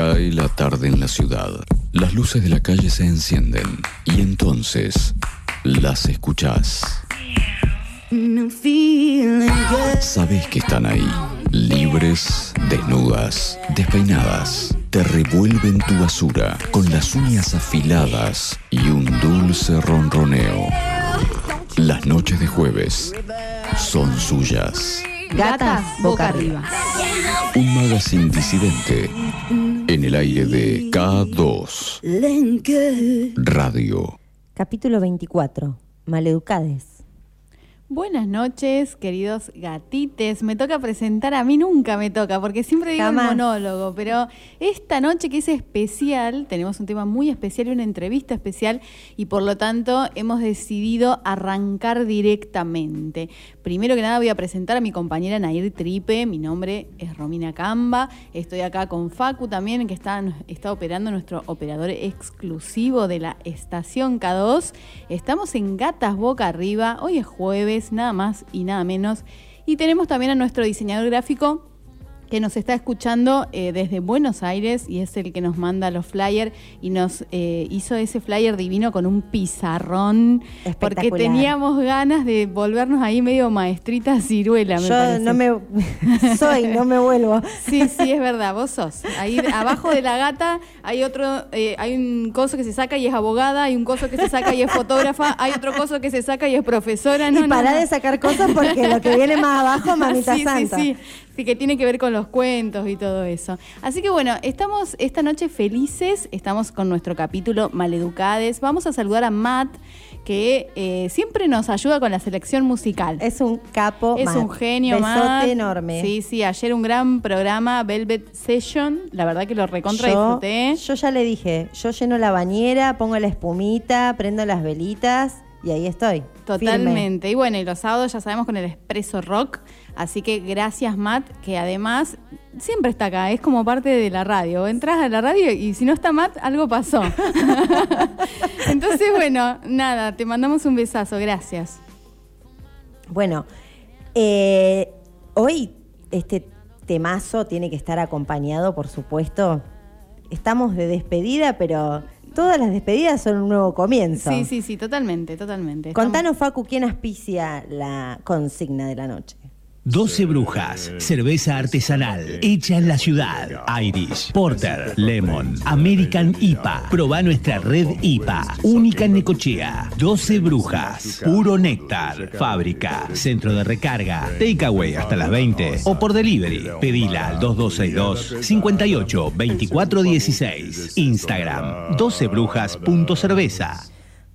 Cae la tarde en la ciudad. Las luces de la calle se encienden y entonces las escuchás. Sabes que están ahí, libres, desnudas, despeinadas. Te revuelven tu basura con las uñas afiladas y un dulce ronroneo. Las noches de jueves son suyas. Gatas boca arriba. Un magazine disidente en el aire de K2 Radio. Capítulo 24. Maleducades. Buenas noches, queridos gatites. Me toca presentar, a mí nunca me toca, porque siempre digo Jamás. el monólogo, pero esta noche que es especial, tenemos un tema muy especial y una entrevista especial, y por lo tanto hemos decidido arrancar directamente. Primero que nada voy a presentar a mi compañera Nair Tripe, mi nombre es Romina Camba, estoy acá con Facu también, que está, está operando nuestro operador exclusivo de la estación K2. Estamos en Gatas Boca Arriba, hoy es jueves, nada más y nada menos. Y tenemos también a nuestro diseñador gráfico que nos está escuchando eh, desde Buenos Aires y es el que nos manda los flyers y nos eh, hizo ese flyer divino con un pizarrón porque teníamos ganas de volvernos ahí medio maestrita ciruela, me Yo parece. no me soy, no me vuelvo. Sí, sí, es verdad, vos sos. Ahí abajo de la gata hay otro, eh, hay un coso que se saca y es abogada, hay un coso que se saca y es fotógrafa, hay otro coso que se saca y es profesora. No, y no, pará no. de sacar cosas porque lo que viene más abajo, mamita sí, santa. Sí, sí, sí, que tiene que ver con los cuentos y todo eso. Así que bueno, estamos esta noche felices, estamos con nuestro capítulo Maleducades. Vamos a saludar a Matt, que eh, siempre nos ayuda con la selección musical. Es un capo. Es Matt. un genio, Besote Matt. enorme. Sí, sí, ayer un gran programa, Velvet Session. La verdad que lo recontra yo, disfruté. yo ya le dije, yo lleno la bañera, pongo la espumita, prendo las velitas y ahí estoy. firme. Totalmente. Y bueno, y los sábados ya sabemos con el Expreso Rock. Así que gracias, Matt, que además siempre está acá. Es como parte de la radio. Entras a la radio y si no está Matt, algo pasó. Entonces, bueno, nada, te mandamos un besazo. Gracias. Bueno, eh, hoy este temazo tiene que estar acompañado, por supuesto. Estamos de despedida, pero todas las despedidas son un nuevo comienzo. Sí, sí, sí, totalmente, totalmente. Contanos, Facu, quién auspicia la consigna de la noche. 12 Brujas, cerveza artesanal, hecha en la ciudad. Irish, Porter, Lemon, American IPA. Proba nuestra red IPA, única en Necochea. 12 Brujas, puro néctar. Fábrica, centro de recarga, takeaway hasta las 20 o por delivery. Pedila al 2262 58 24 16. Instagram, 12brujas.cerveza.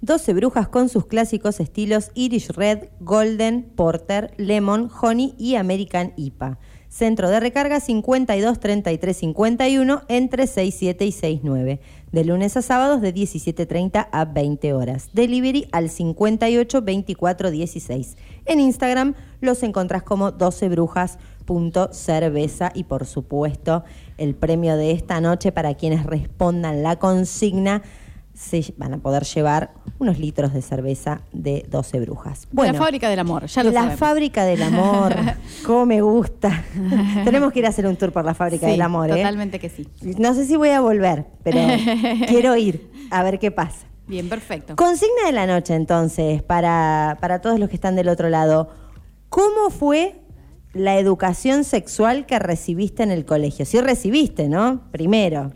12 brujas con sus clásicos estilos Irish Red, Golden, Porter, Lemon, Honey y American IPA. Centro de recarga 52 33 51 entre 6, 7 y 6, 9. De lunes a sábados de 17.30 a 20 horas. Delivery al 58 24 16. En Instagram los encontrás como 12brujas.cerveza y por supuesto el premio de esta noche para quienes respondan la consigna se van a poder llevar unos litros de cerveza de 12 brujas. la fábrica del amor, ya lo La sabemos. fábrica del amor, cómo me gusta. Tenemos que ir a hacer un tour por la fábrica Sí, del amor, ¿eh? Totalmente que sí. No sé si voy a volver, pero quiero ir a ver qué pasa. Bien, perfecto. Consigna de la noche, entonces, para, para todos los que están del otro lado. ¿Cómo fue la educación sexual que recibiste en el colegio? Sí recibiste, ¿no? Primero.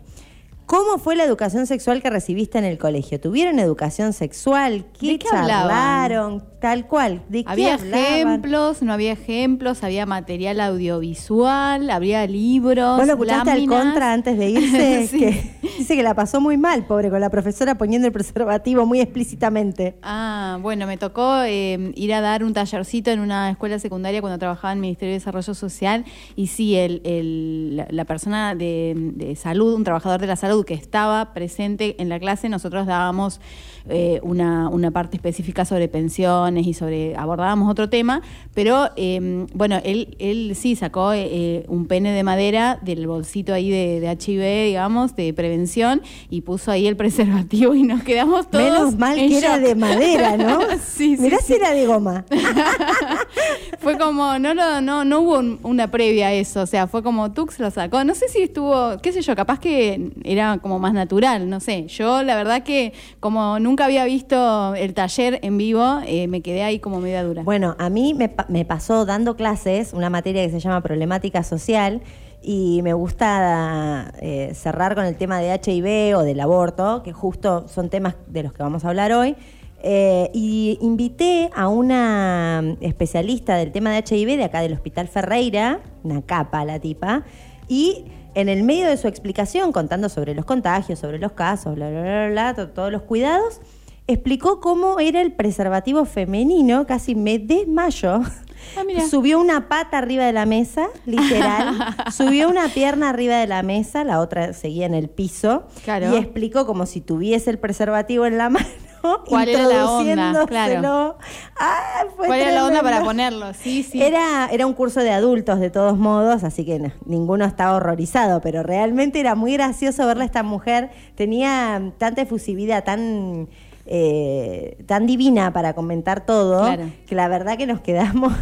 ¿Cómo fue la educación sexual que recibiste en el colegio? ¿Tuvieron educación sexual? ¿Qué, ¿De qué hablaban? charlaron? Tal cual. ¿De qué Había ejemplos, no había ejemplos, había material audiovisual, había libros. ¿Vos lo escuchaste al contra antes de irse? Sí. que dice que la pasó muy mal, pobre, con la profesora poniendo el preservativo muy explícitamente. Ah, bueno, me tocó eh, ir a dar un tallercito en una escuela secundaria cuando trabajaba en el Ministerio de Desarrollo Social y sí, el, el- la, la persona de, de salud, un trabajador de la salud, que estaba presente en la clase, nosotros dábamos eh, una, una, parte específica sobre pensiones y sobre abordábamos otro tema, pero em, bueno, él, él sí sacó eh, un pene de madera del bolsito ahí de, de, HIV, digamos, de prevención, y puso ahí el preservativo y nos quedamos todos. Menos mal que era de madera, ¿no? sí, Mirá sí, si era de goma. fue como, no, no, no, no hubo una previa a eso, o sea, fue como Tux lo sacó. No sé si estuvo, qué sé yo, capaz que era como más natural, no sé. Yo la verdad que como nunca había visto el taller en vivo, eh, me quedé ahí como media dura. Bueno, a mí me, me pasó dando clases una materia que se llama problemática social y me gusta eh, cerrar con el tema de HIV o del aborto, que justo son temas de los que vamos a hablar hoy. Eh, y invité a una especialista del tema de HIV de acá del Hospital Ferreira, una capa la tipa, y en el medio de su explicación, contando sobre los contagios, sobre los casos, bla, bla, bla, bla, todos los cuidados, explicó cómo era el preservativo femenino, casi me desmayó. Ah, subió una pata arriba de la mesa, literal. subió una pierna arriba de la mesa, la otra seguía en el piso. Claro. Y explicó como si tuviese el preservativo en la mano. ¿Cuál era la onda? Claro. Ah, ¿Cuál era la onda para ponerlo? Sí, sí. Era, era un curso de adultos, de todos modos, así que no, ninguno estaba horrorizado, pero realmente era muy gracioso verla a esta mujer. Tenía tanta efusividad, tan eh, tan divina para comentar todo, que la verdad que nos quedamos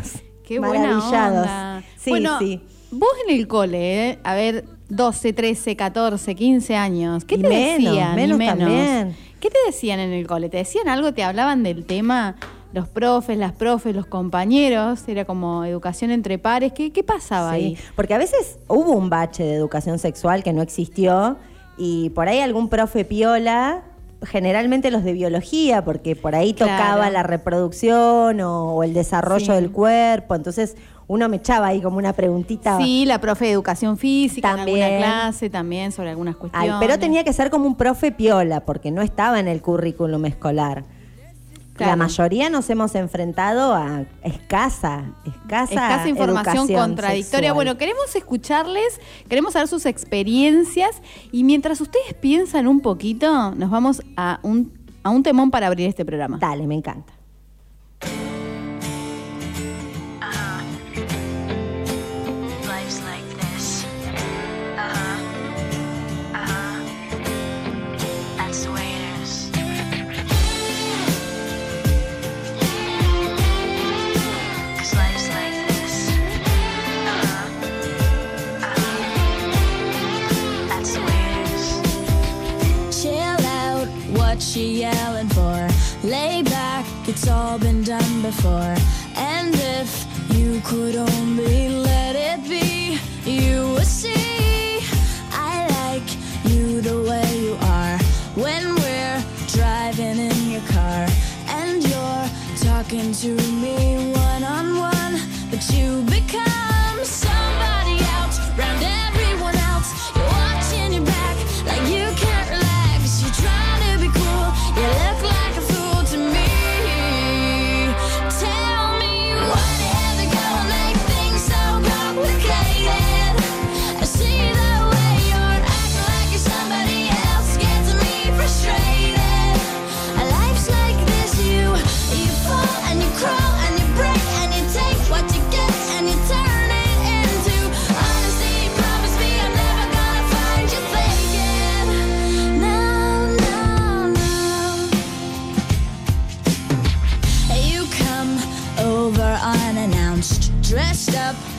Qué maravillados. Buena Sí, bueno, sí. Vos en el cole, eh, a ver, 12, 13, 14, 15 años, ¿qué Y te menos, decían? Menos también. ¿Qué te decían en el cole? ¿Te decían algo? ¿Te hablaban del tema? Los profes, las profes, los compañeros, era como educación entre pares. ¿Qué, qué pasaba Sí, ahí? Porque a veces hubo un bache de educación sexual que no existió y por ahí algún profe piola, generalmente los de biología, porque por ahí Claro. tocaba la reproducción o, o el desarrollo Sí. del cuerpo, entonces uno me echaba ahí como una preguntita. Sí, la profe de educación física en También. alguna clase también sobre algunas Ay, cuestiones. pero tenía que ser como un profe piola, porque no estaba en el currículum escolar. Claro. La mayoría nos hemos enfrentado a escasa, escasa, Escasa información contradictoria. sexual. Bueno, queremos escucharles, queremos saber sus experiencias y mientras ustedes piensan un poquito, nos vamos a un, a un temón para abrir este programa. Dale, me encanta. All been done before. And if you could only let it be, you would see. I like you the way you are. When we're driving in your car, and you're talking to me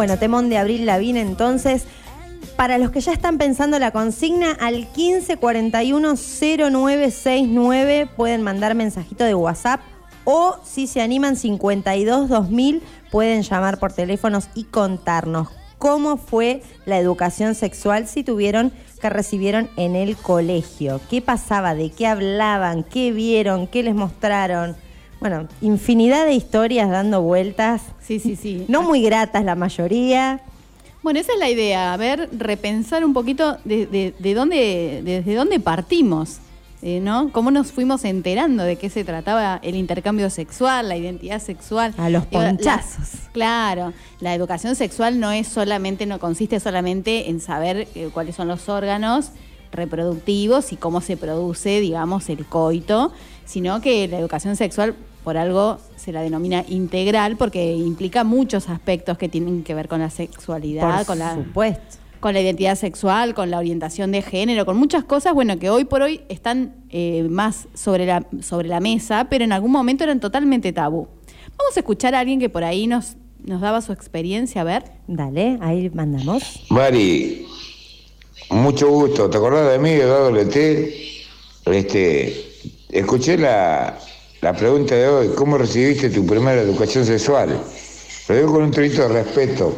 Bueno, temón de Abril Lavín entonces. Para los que ya están pensando la consigna, al 1541-0969 pueden mandar mensajito de WhatsApp o si se animan 52-2000 pueden llamar por teléfonos y contarnos cómo fue la educación sexual si tuvieron que recibieron en el colegio. ¿Qué pasaba? ¿De qué hablaban? ¿Qué vieron? ¿Qué les mostraron? Bueno, infinidad de historias dando vueltas. Sí, sí, sí. No muy gratas la mayoría. Bueno, esa es la idea, a ver, repensar un poquito de, de- de dónde, desde dónde partimos, eh, ¿no? Cómo nos fuimos enterando de qué se trataba el intercambio sexual, la identidad sexual. A los la- ponchazos. claro, la educación sexual no es solamente, no consiste solamente en saber eh, cuáles son los órganos reproductivos y cómo se produce, digamos, el coito, sino que la educación sexual por algo se la denomina integral porque implica muchos aspectos que tienen que ver con la sexualidad, Por con la supuesto. con la identidad sexual, con la orientación de género, con muchas cosas, bueno, que hoy por hoy están eh, más sobre la, sobre la mesa, pero en algún momento eran totalmente tabú. Vamos a escuchar a alguien que por ahí nos, nos daba su experiencia, a ver. Dale, ahí mandamos. Mari, mucho gusto. ¿Te acordás de mí, Eduardo Leté? Este, escuché la, la pregunta de hoy, ¿cómo recibiste tu primera educación sexual? Lo digo con un trito de respeto,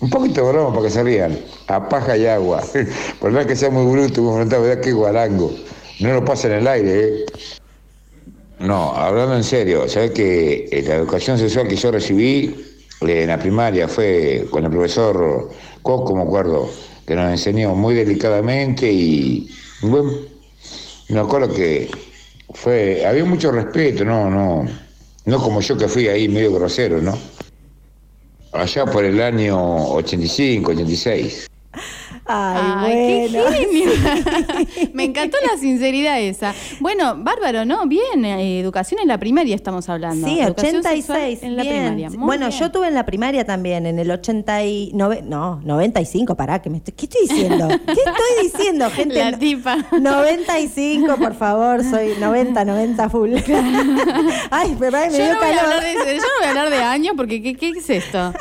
un poquito de broma para que se rían, a paja y agua. Por más que sea muy bruto, muy frontal, ¿verdad? Que guarango. No lo pasa en el aire, ¿eh? No, hablando en serio, ¿sabes que eh, la educación sexual que yo recibí eh, en la primaria fue con el profesor Coco, me acuerdo, que nos enseñó muy delicadamente y bueno, me acuerdo que fue, había mucho respeto, no, no, no como yo que fui ahí medio grosero, ¿no? Allá por el año 85, 86. Ay, qué bueno. genio. Me encantó la sinceridad esa. Bueno, bárbaro, ¿no? Bien, eh, educación en la primaria estamos hablando. Sí, Educación sexual 86. En la bien. primaria. Muy bueno, bien. yo tuve en la primaria también, en el 89, no, 95, pará, que me estoy, ¿qué estoy diciendo? ¿Qué estoy diciendo, gente? La tipa. 95, por favor, soy 90, 90 full. Ay, pero ay, me Yo dio no, voy a calor. hablar de, yo no voy a hablar de años porque ¿qué, qué es esto?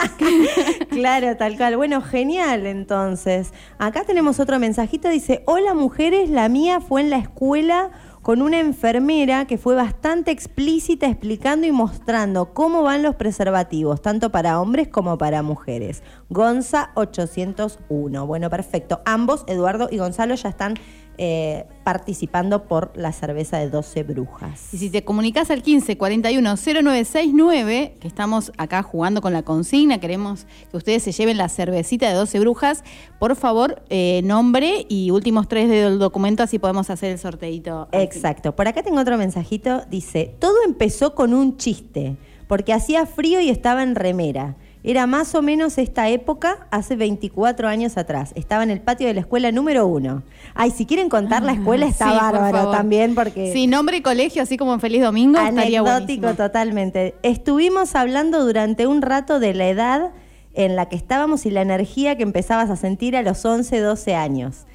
Claro, tal cual. Bueno, genial entonces. Acá tenemos otro mensajito, dice, hola mujeres, la mía fue en la escuela con una enfermera que fue bastante explícita explicando y mostrando cómo van los preservativos, tanto para hombres como para mujeres. Gonza 801. Bueno, perfecto. Ambos, Eduardo y Gonzalo, ya están eh, participando por la cerveza de 12 brujas. Y si te comunicas al 15 41 0969, que estamos acá jugando con la consigna, queremos que ustedes se lleven la cervecita de 12 brujas, por favor, eh, nombre y últimos tres del documento, así podemos hacer el sorteito. Exacto. Por acá tengo otro mensajito. Dice, todo empezó con un chiste, porque hacía frío y estaba en remera. Era más o menos esta época, hace 24 años atrás. Estaba en el patio de la escuela número uno. Ay, si quieren contar la escuela está Sí, bárbaro también, porque... Sí, nombre y colegio, así como en Feliz Domingo, estaría Anecdótico buenísimo. totalmente. Estuvimos hablando durante un rato de la edad en la que estábamos y la energía que empezabas a sentir a los 11, 12 años.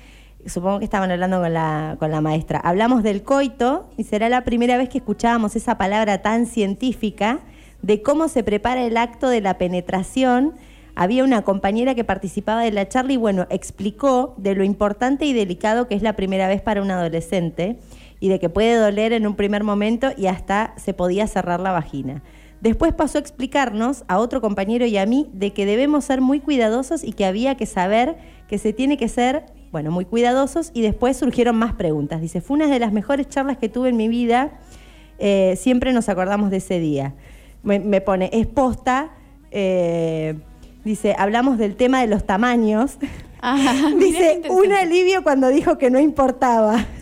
Supongo que estaban hablando con la, con la maestra. Hablamos del coito y será la primera vez que escuchábamos esa palabra tan científica de cómo se prepara el acto de la penetración. Había una compañera que participaba de la charla y bueno, explicó de lo importante y delicado que es la primera vez para un adolescente y de que puede doler en un primer momento y hasta se podía cerrar la vagina. Después pasó a explicarnos a otro compañero y a mí de que debemos ser muy cuidadosos y que había que saber que se tiene que ser, bueno, muy cuidadosos y después surgieron más preguntas. Dice, fue una de las mejores charlas que tuve en mi vida, eh, siempre nos acordamos de ese día. Me, me pone, es posta, eh, dice, hablamos del tema de los tamaños. Ah, dice, un alivio cuando dijo que no importaba.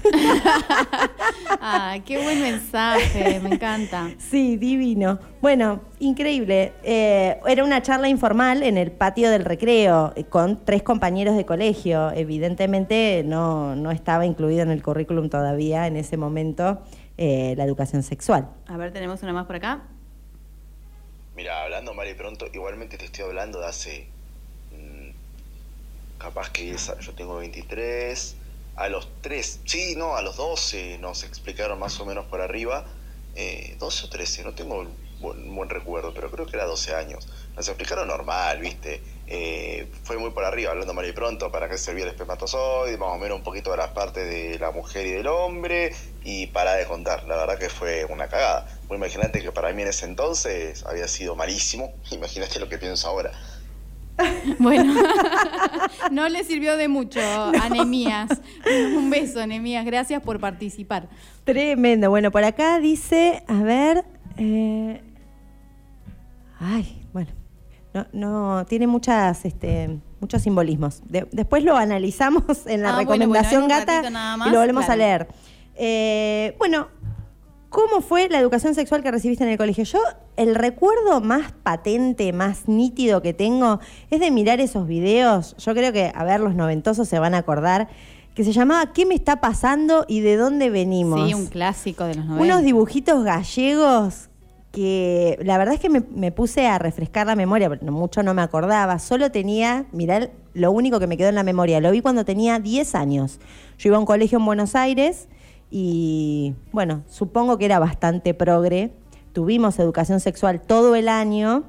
Ah, qué buen mensaje, me encanta. Sí, divino. Bueno, increíble. Eh, era una charla informal en el patio del recreo eh, con tres compañeros de colegio. Evidentemente no, no estaba incluido en el currículum todavía en ese momento eh, la educación sexual. A ver, tenemos una más por acá. Mira, hablando mal y pronto, igualmente te estoy hablando de hace. mm, capaz que esa- yo tengo 23. A los 3, sí, no, a los 12 nos explicaron más o menos por arriba. eh, 12 o 13, no tengo buen, buen recuerdo, pero creo que era 12 años. Nos explicaron normal, ¿viste? Eh, fue muy por arriba, hablando mal y pronto, para qué servía el espermatozoide, más o menos un poquito de las partes de la mujer y del hombre, y para de contar. La verdad que fue una cagada. Pues imagínate que para mí en ese entonces había sido malísimo. Imagínate lo que pienso ahora. Bueno, no le sirvió de mucho, Anemías. Un beso, Anemías. Gracias por participar. Tremendo. Bueno, por acá dice, a ver. eh, ay, bueno. No, no, tiene muchas, este, muchos simbolismos. De- después lo analizamos en la Ah, bueno, bueno, recomendación gata más, y lo volvemos claro. a leer. Eh, bueno, ¿cómo fue la educación sexual que recibiste en el colegio? Yo, el recuerdo más patente, más nítido que tengo es de mirar esos videos. Yo creo que, a ver, los noventosos se van a acordar, que se llamaba ¿Qué me está pasando y de dónde venimos? Sí, un clásico de los 90. unos dibujitos gallegos que la verdad es que me, puse a refrescar la memoria, no- mucho no me acordaba. Solo tenía, mirá, lo único que me quedó en la memoria, lo vi cuando tenía 10 años. Yo iba a un colegio en Buenos Aires y, bueno, supongo que era bastante progre. Tuvimos educación sexual todo el año.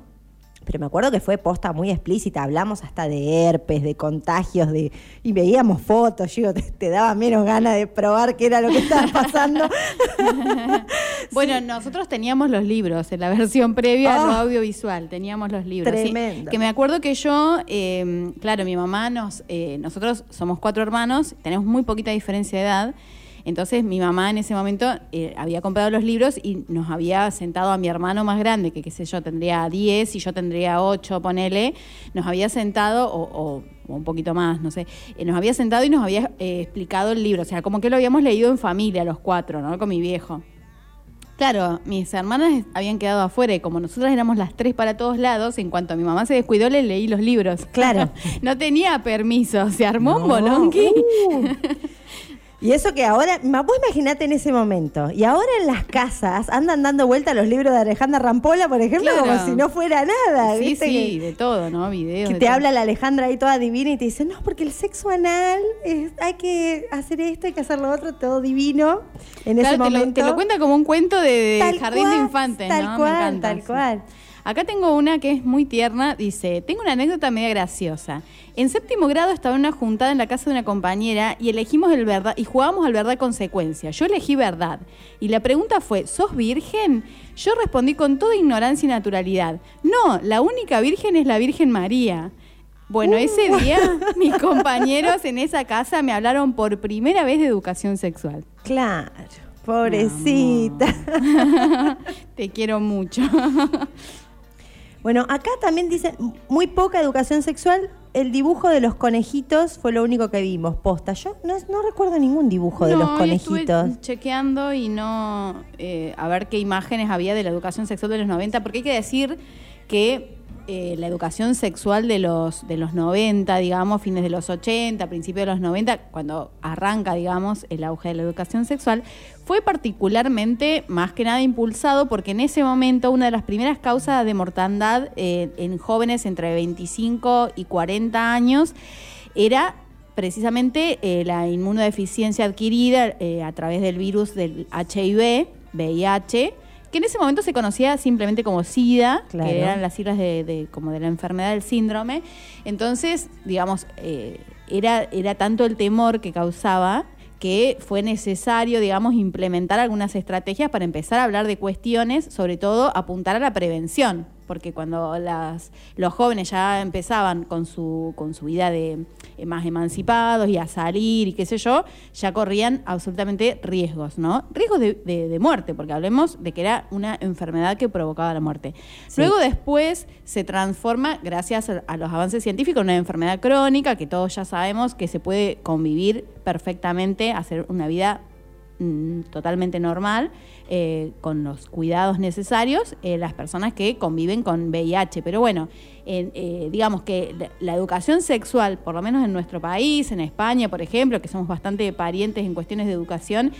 Pero me acuerdo que fue posta muy explícita, hablamos hasta de herpes, de contagios, de y veíamos fotos, yo digo, te, te daba menos ganas de probar qué era lo que estaba pasando. Bueno, nosotros teníamos los libros en la versión previa a lo Ah. audiovisual, teníamos los libros. sí. Tremendo. Que me acuerdo que yo, eh, claro, mi mamá nos, eh, nosotros somos cuatro hermanos, tenemos muy poquita diferencia de edad. Entonces mi mamá en ese momento eh, había comprado los libros y nos había sentado a mi hermano más grande, que qué sé yo, tendría 10 y yo tendría 8, ponele, nos había sentado, o, o- o un poquito más, no sé, eh, nos había sentado y nos había eh, explicado el libro, o sea, como que lo habíamos leído en familia los cuatro, ¿no? Con mi viejo. Claro, mis hermanas habían quedado afuera y como nosotras éramos las tres para todos lados, en cuanto mi mamá se descuidó, le leí los libros. Claro. no tenía permiso, se armó un bolonqui. uh. Y eso que ahora, vos imaginate en ese momento, y ahora en las casas andan dando vuelta los libros de Alejandra Rampola, por ejemplo, Claro. como si no fuera nada. Sí, ¿viste? sí, Que- de todo, ¿no? Videos. Que te todo. habla la Alejandra ahí toda divina y te dice, no, porque el sexo anal, es- hay que hacer esto, hay que hacer lo otro, todo divino en ese Claro, te lo, momento. te lo cuenta como un cuento de, jardín cual, de infantes, tal ¿no? Me cual, encanta, tal sí. cual. Acá tengo una que es muy tierna. Dice, tengo una anécdota media graciosa. En séptimo grado estaba en una juntada en la casa de una compañera y elegimos el verdad y jugábamos al verdad consecuencia. Yo elegí verdad. Y la pregunta fue, ¿sos virgen? Yo respondí con toda ignorancia y naturalidad. No, la única virgen es la Virgen María. Bueno, ese día mis compañeros en esa casa me hablaron por primera vez de educación sexual. Claro, pobrecita. Te quiero mucho. Bueno, acá también dicen muy poca educación sexual. El dibujo de los conejitos fue lo único que vimos, posta. Yo no, no recuerdo ningún dibujo de los y estuve conejitos. chequeando y no eh, a ver qué imágenes había de la educación sexual de los 90, porque hay que decir que eh, la educación sexual de los, de los 90, digamos, fines de los 80, principios de los 90, cuando arranca, digamos, el auge de la educación sexual, fue particularmente, más que nada, impulsado porque en ese momento una de las primeras causas de mortandad eh, en jóvenes entre 25 y 40 años era precisamente eh, la inmunodeficiencia adquirida a través del virus del HIV, VIH, que en ese momento se conocía simplemente como SIDA, Claro. que eran las siglas de, de- como de la enfermedad del síndrome. Entonces, digamos, eh, era, era tanto el temor que causaba que fue necesario, digamos, implementar algunas estrategias para empezar a hablar de cuestiones, sobre todo apuntar a la prevención, porque cuando las, los jóvenes ya empezaban con su, con su vida de eh, más emancipados y a salir y qué sé yo, ya corrían absolutamente riesgos, ¿no? Riesgos de, de- de muerte, porque hablemos de que era una enfermedad que provocaba la muerte. Sí. Luego después se transforma, gracias a a los avances científicos, en una enfermedad crónica que todos ya sabemos que se puede convivir perfectamente, hacer una vida mm, totalmente normal, eh, con los cuidados necesarios, eh, las personas que conviven con VIH. Pero bueno, en, eh, digamos que la, la educación sexual, por lo menos en nuestro país, en España, por ejemplo, que somos bastante parientes en cuestiones de educación,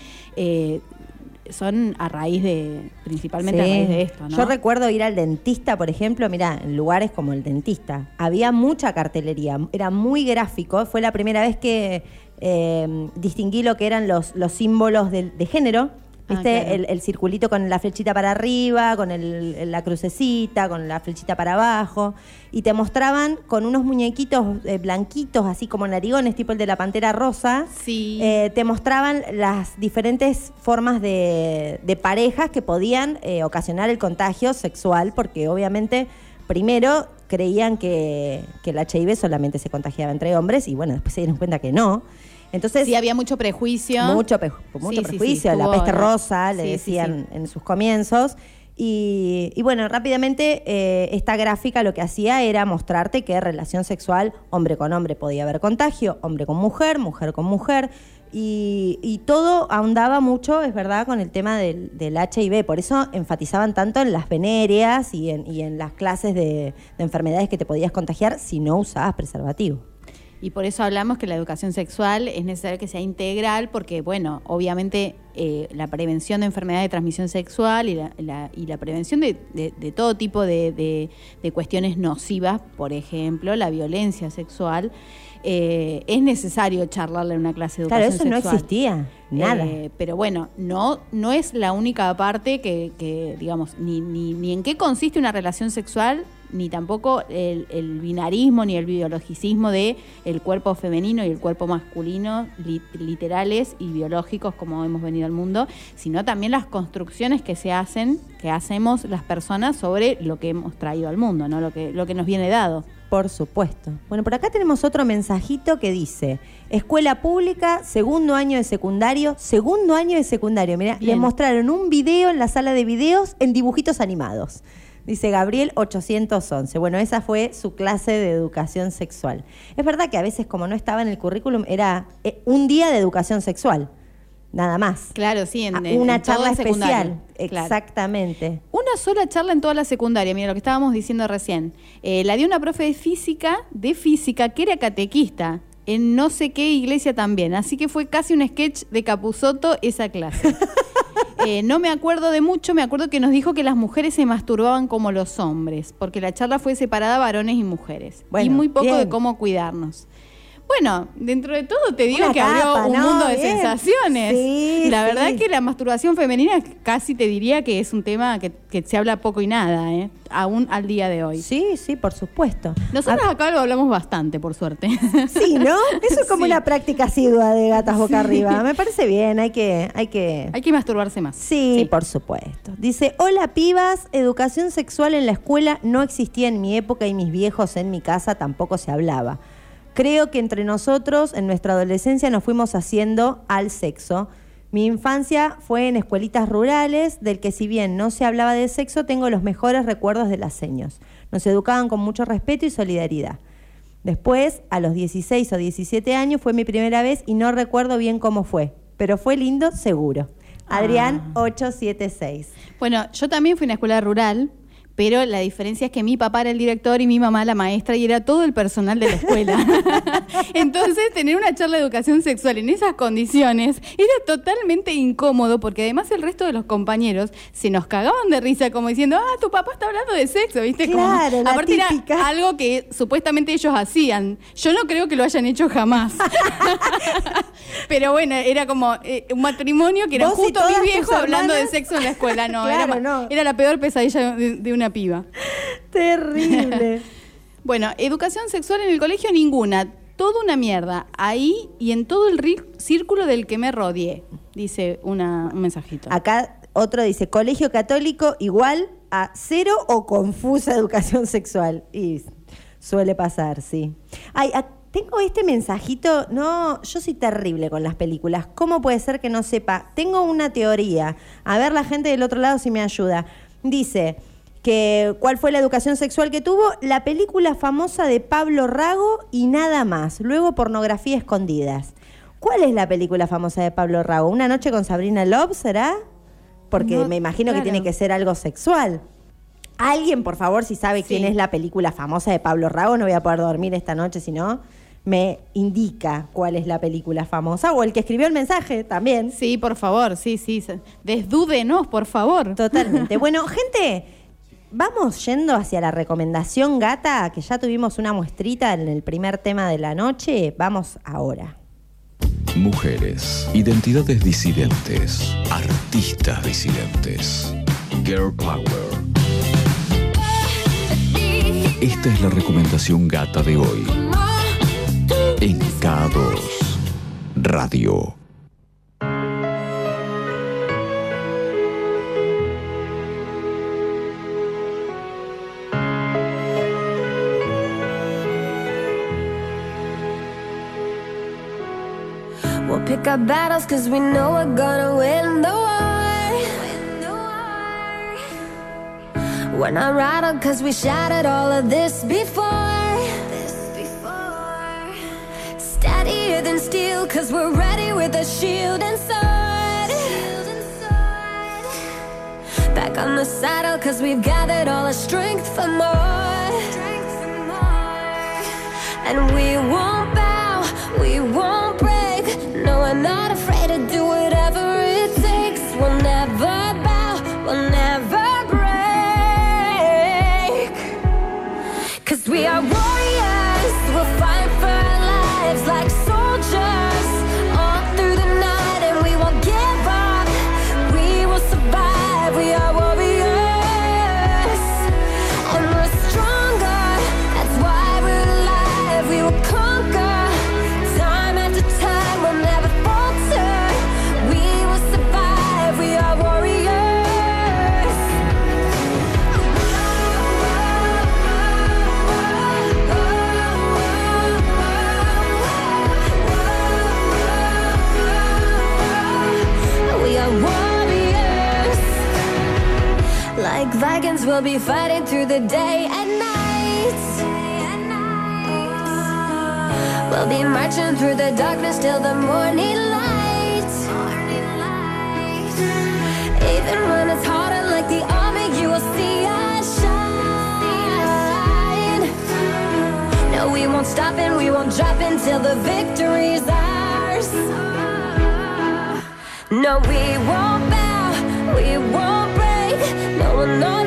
son a raíz de, principalmente a raíz de esto, ¿no? Yo recuerdo ir al dentista, por ejemplo, mira, en lugares como el dentista. Había mucha cartelería, era muy gráfico. Fue la primera vez que eh, distinguí lo que eran los, los símbolos de, de género. ¿Viste? Ah, claro. el, el circulito con la flechita para arriba, con el- la crucecita, con la flechita para abajo. Y te mostraban con unos muñequitos eh, blanquitos, así como narigones, tipo el de la pantera rosa. Sí. Eh, te mostraban las diferentes formas de, de parejas que podían eh, ocasionar el contagio sexual, porque obviamente, primero creían que, que el HIV solamente se contagiaba entre hombres, y bueno, después se dieron cuenta que no. Entonces, Sí, había mucho prejuicio. mucho, pe- mucho Sí, sí, sí, prejuicio, la peste rosa, le decían en sus comienzos. Y, y bueno, rápidamente eh, esta gráfica lo que hacía era mostrarte que relación sexual hombre con hombre podía haber contagio, hombre con mujer, mujer con mujer. Y, y todo ahondaba mucho, es verdad, con el tema del, del HIV. Por eso enfatizaban tanto en las venéreas y en, y en las clases de, de enfermedades que te podías contagiar si no usabas preservativo. Y por eso hablamos que la educación sexual es necesario que sea integral, porque, bueno, obviamente eh, la prevención de enfermedades de transmisión sexual y la, la- y la prevención de, de- de todo tipo de cuestiones nocivas, por ejemplo, la violencia sexual, eh, es necesario charlarle en una clase de Claro, educación eso no sexual. existía, nada. Eh, pero bueno, no, no es la única parte que, que, digamos, ni, ni, ni en qué consiste una relación sexual, ni tampoco el, el binarismo, ni el biologicismo de el cuerpo femenino y el cuerpo masculino, li- literales y biológicos como hemos venido al mundo, sino también las construcciones que se hacen, que hacemos las personas sobre lo que hemos traído al mundo, ¿no? Lo que, lo que nos viene dado. Por supuesto. Bueno, por acá tenemos otro mensajito que dice, escuela pública, segundo año de secundario, segundo año de secundario. Mira, le mostraron un video en la sala de videos en dibujitos animados. Dice Gabriel 811. Bueno, esa fue su clase de educación sexual. Es verdad que a veces como no estaba en el currículum, era eh, un día de educación sexual. Nada más. Claro, sí, en, Ah, en- Una en charla especial. Claro. Exactamente. Una sola charla en toda la secundaria, mira lo que estábamos diciendo recién. Eh, la dio una profe de física, de física, que era catequista, en no sé qué iglesia también. Así que fue casi un sketch de Capuzoto esa clase. Eh, no me acuerdo de mucho, me acuerdo que nos dijo que las mujeres se masturbaban como los hombres, porque la charla fue separada varones y mujeres. y Bueno, muy poco de cómo cuidarnos. Bueno, dentro de todo te digo Una que abrió capa, un ¿no? mundo de Bien. sensaciones. Sí, la sí. verdad que la masturbación femenina casi te diría que es un tema que, que se habla poco y nada, ¿eh? aún al día de hoy. Sí, sí, por supuesto. Nosotros acá lo hablamos bastante, por suerte. Sí, ¿no? Eso es como Sí. una práctica asidua de gatas boca arriba. Me parece bien, hay que, hay que. Hay que masturbarse más. Sí, por supuesto. Dice, hola pibas, educación sexual en la escuela no existía en mi época y mis viejos en mi casa tampoco se hablaba. Creo que entre nosotros, en nuestra adolescencia, nos fuimos haciendo al sexo. Mi infancia fue en escuelitas rurales, del que si bien no se hablaba de sexo, tengo los mejores recuerdos de las seños. Nos educaban con mucho respeto y solidaridad. Después, a los 16 o 17 años, fue mi primera vez y no recuerdo bien cómo fue, pero fue lindo seguro. Adrián 876. Bueno, yo también fui a una escuela rural, pero la diferencia es que mi papá era el director y mi mamá la maestra y era todo el personal de la escuela. Entonces, tener una charla de educación sexual en esas condiciones era totalmente incómodo porque además el resto de los compañeros se nos cagaban de risa como diciendo, ah, tu papá está hablando de sexo, ¿viste? Como- Claro, la aparte era algo que supuestamente ellos hacían. Yo no creo que lo hayan hecho jamás. Pero bueno, era como eh, un matrimonio que era ¿Vos y justo mi viejo hablando de sexo en la escuela. No, Claro, era, no. era la peor pesadilla de, de una piba. Terrible. Bueno, educación sexual en el colegio ninguna. Toda una mierda. Ahí y en todo el círculo del que me rodeé, dice una, un mensajito. Acá otro dice, colegio católico igual a cero o confusa educación sexual. Y suele pasar, sí. Ay, tengo este mensajito, no, yo soy terrible con las películas. ¿Cómo puede ser que no sepa? Tengo una teoría. A ver la gente del otro lado si me ayuda. Dice que cuál fue la educación sexual que tuvo, la película famosa de Pablo Rago y nada más. Luego pornografía escondidas. ¿Cuál es la película famosa de Pablo Rago? ¿Una noche con Sabrina Love será? Porque No, me imagino claro. que tiene que ser algo sexual. Alguien, por favor, si sabe Sí. quién es la película famosa de Pablo Rago, no voy a poder dormir esta noche, si no, me indica cuál es la película famosa. O el que escribió el mensaje también. Sí, por favor, sí, sí. Desdúdenos, por favor. Totalmente. Bueno, gente, vamos yendo hacia la recomendación gata, que ya tuvimos una muestrita en el primer tema de la noche. Vamos ahora. mujeres, identidades disidentes, artistas disidentes. Girl Power. Esta es la recomendación gata de hoy en K2 Radio. We'll pick our battles cause we know we're gonna win the war. We're not rattled cause we shattered all of this before. Steadier than steel cause we're ready with a shield and sword. Back on the saddle cause we've gathered all our strength for more. And we we'll be fighting through the day and night. We'll be marching through the darkness till the morning light. Even when it's harder, like the army, you will see us shine. No, we won't stop and we won't drop until the victory's ours. No, we won't bow, we won't break. No, we're not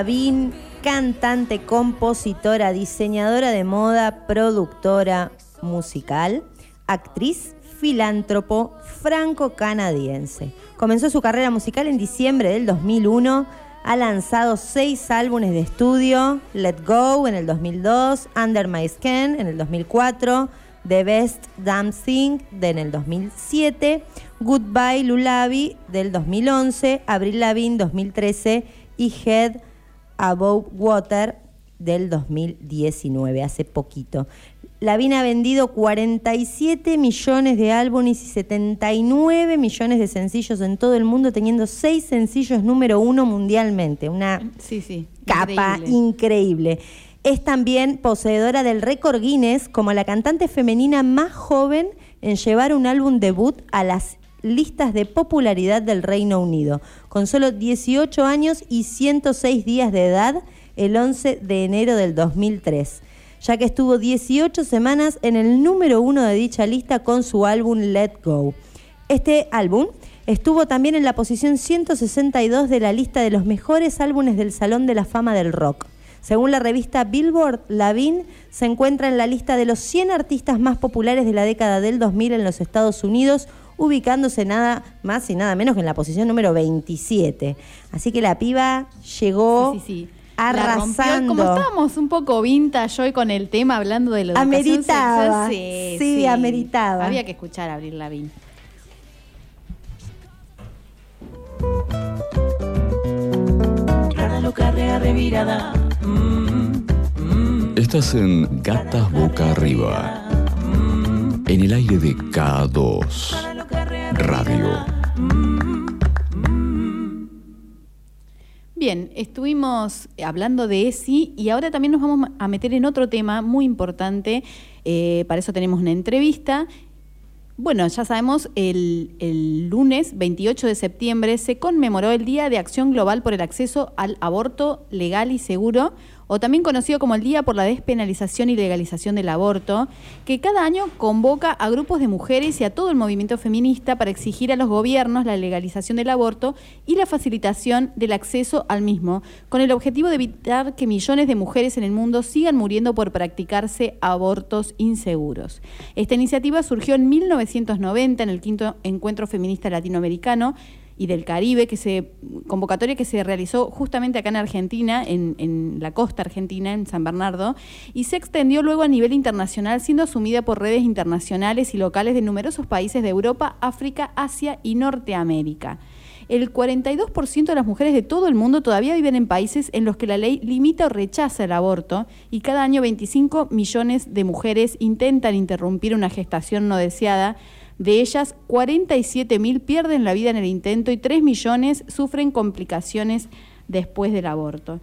Lavín, cantante, compositora, diseñadora de moda, productora musical, actriz, filántropo, franco-canadiense. Comenzó su carrera musical en diciembre del 2001. Ha lanzado seis álbumes de estudio: Let Go en el 2002, Under My Skin en el 2004, The Best Damn Thing en el 2007, Goodbye Lulabi del 2011, Abril Lavigne 2013 y Head Above Water del 2019, hace poquito. Lavigne ha vendido 47 millones de álbumes y 79 millones de sencillos en todo el mundo, teniendo seis sencillos número uno mundialmente. Una Sí, sí. capa increíble. increíble. Es también poseedora del récord Guinness como la cantante femenina más joven en llevar un álbum debut a las listas de popularidad del Reino Unido, con solo 18 años y 106 días de edad el 11 de enero del 2003, ya que estuvo 18 semanas en el número uno de dicha lista con su álbum Let Go. Este álbum estuvo también en la posición 162 de la lista de los mejores álbumes del Salón de la Fama del Rock. Según la revista Billboard, Lavigne se encuentra en la lista de los 100 artistas más populares de la década del 2000 en los Estados Unidos, ubicándose nada más y nada menos que en la posición número 27. Así que la piba llegó Sí, sí, sí. La rompió. arrasando. Como estábamos un poco vintage hoy con el tema hablando de la educación Ameritaba. sexual, sí, Sí, ameritaba. Había que escuchar a Abril Lavín. Rara loca, rea, revirada. Mm, Estás en Gatas Boca Arriba. mm. En el aire de K2 Radio. Bien, estuvimos hablando de ESI y ahora también nos vamos a meter en otro tema muy importante. eh, para eso tenemos una entrevista. Bueno, ya sabemos, el, el lunes 28 de septiembre se conmemoró el Día de Acción Global por el Acceso al Aborto Legal y Seguro, o también conocido como el Día por la Despenalización y Legalización del Aborto, que cada año convoca a grupos de mujeres y a todo el movimiento feminista para exigir a los gobiernos la legalización del aborto y la facilitación del acceso al mismo, con el objetivo de evitar que millones de mujeres en el mundo sigan muriendo por practicarse abortos inseguros. Esta iniciativa surgió en 1990 en el quinto encuentro feminista latinoamericano y del Caribe, que se convocatoria que se realizó justamente acá en Argentina, en, en la costa argentina, en San Bernardo, y se extendió luego a nivel internacional, siendo asumida por redes internacionales y locales de numerosos países de Europa, África, Asia y Norteamérica. El 42% de las mujeres de todo el mundo todavía viven en países en los que la ley limita o rechaza el aborto y cada año 25 millones de mujeres intentan interrumpir una gestación no deseada. De ellas, 47 mil pierden la vida en el intento y 3 millones sufren complicaciones después del aborto.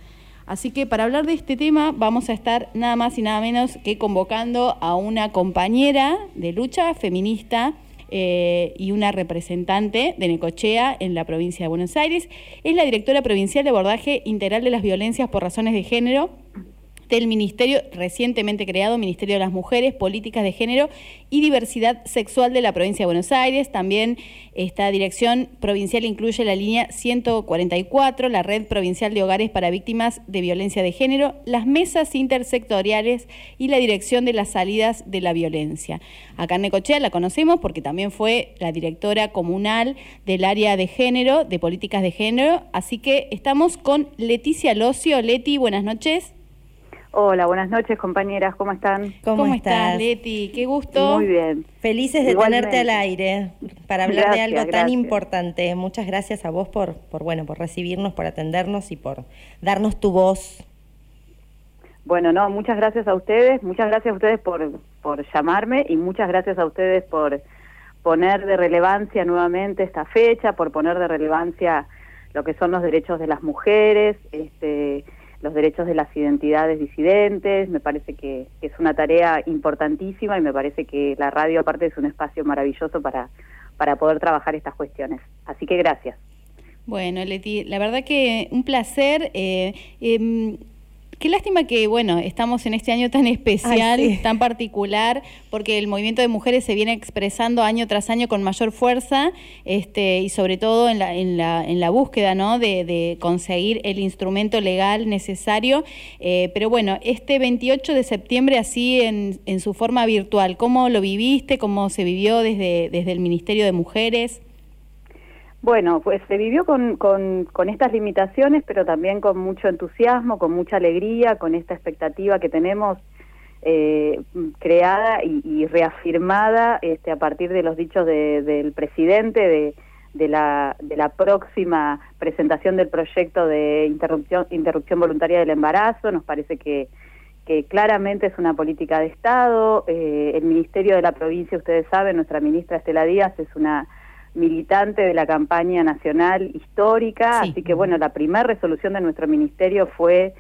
Así que para hablar de este tema vamos a estar nada más y nada menos que convocando a una compañera de lucha feminista eh, y una representante de Necochea en la provincia de Buenos Aires. Es la directora provincial de abordaje integral de las violencias por razones de género del Ministerio recientemente creado, Ministerio de las Mujeres, Políticas de Género y Diversidad Sexual de la Provincia de Buenos Aires. También esta dirección provincial incluye la línea 144, la Red Provincial de Hogares para Víctimas de Violencia de Género, las mesas intersectoriales y la dirección de las salidas de la violencia. Acá en Necochea la conocemos porque también fue la directora comunal del área de género, de políticas de género. Así que estamos con Leticia Locio. Leti, buenas noches. Hola, buenas noches compañeras, ¿cómo están? ¿Cómo, estás, estás? Leti? Qué gusto. Muy bien. Felices de Igualmente. tenerte al aire para hablar de Gracias, algo tan importante. Muchas gracias a vos por, por bueno, por recibirnos, por atendernos y por darnos tu voz. Bueno, no, muchas gracias a ustedes, muchas gracias a ustedes por, por llamarme y muchas gracias a ustedes por poner de relevancia nuevamente esta fecha, por poner de relevancia lo que son los derechos de las mujeres, este, los derechos de las identidades disidentes. Me parece que, es una tarea importantísima y me parece que la radio aparte es un espacio maravilloso para, para poder trabajar estas cuestiones. Así que gracias. Bueno, Leti, la verdad que un placer. eh, em, Qué lástima que, bueno, estamos en este año tan especial, Ay, sí. tan particular, porque el movimiento de mujeres se viene expresando año tras año con mayor fuerza, este, y sobre todo en la, en la, en la búsqueda, ¿no? De, de conseguir el instrumento legal necesario. Eh, pero bueno, este 28 de septiembre, así en, en su forma virtual, ¿cómo lo viviste? ¿Cómo se vivió desde, desde el Ministerio de Mujeres? Bueno, pues se vivió con, con, estas limitaciones, pero también con mucho entusiasmo, con mucha alegría, con esta expectativa que tenemos eh, creada y, reafirmada este, a partir de los dichos de- del presidente de, la, próxima presentación del proyecto de interrupción, voluntaria del embarazo. Nos parece que, que claramente es una política de Estado. Eh, el Ministerio de la Provincia, ustedes saben, nuestra ministra Estela Díaz es una militante de la campaña nacional histórica, Sí. así que bueno, la primera resolución de nuestro ministerio fue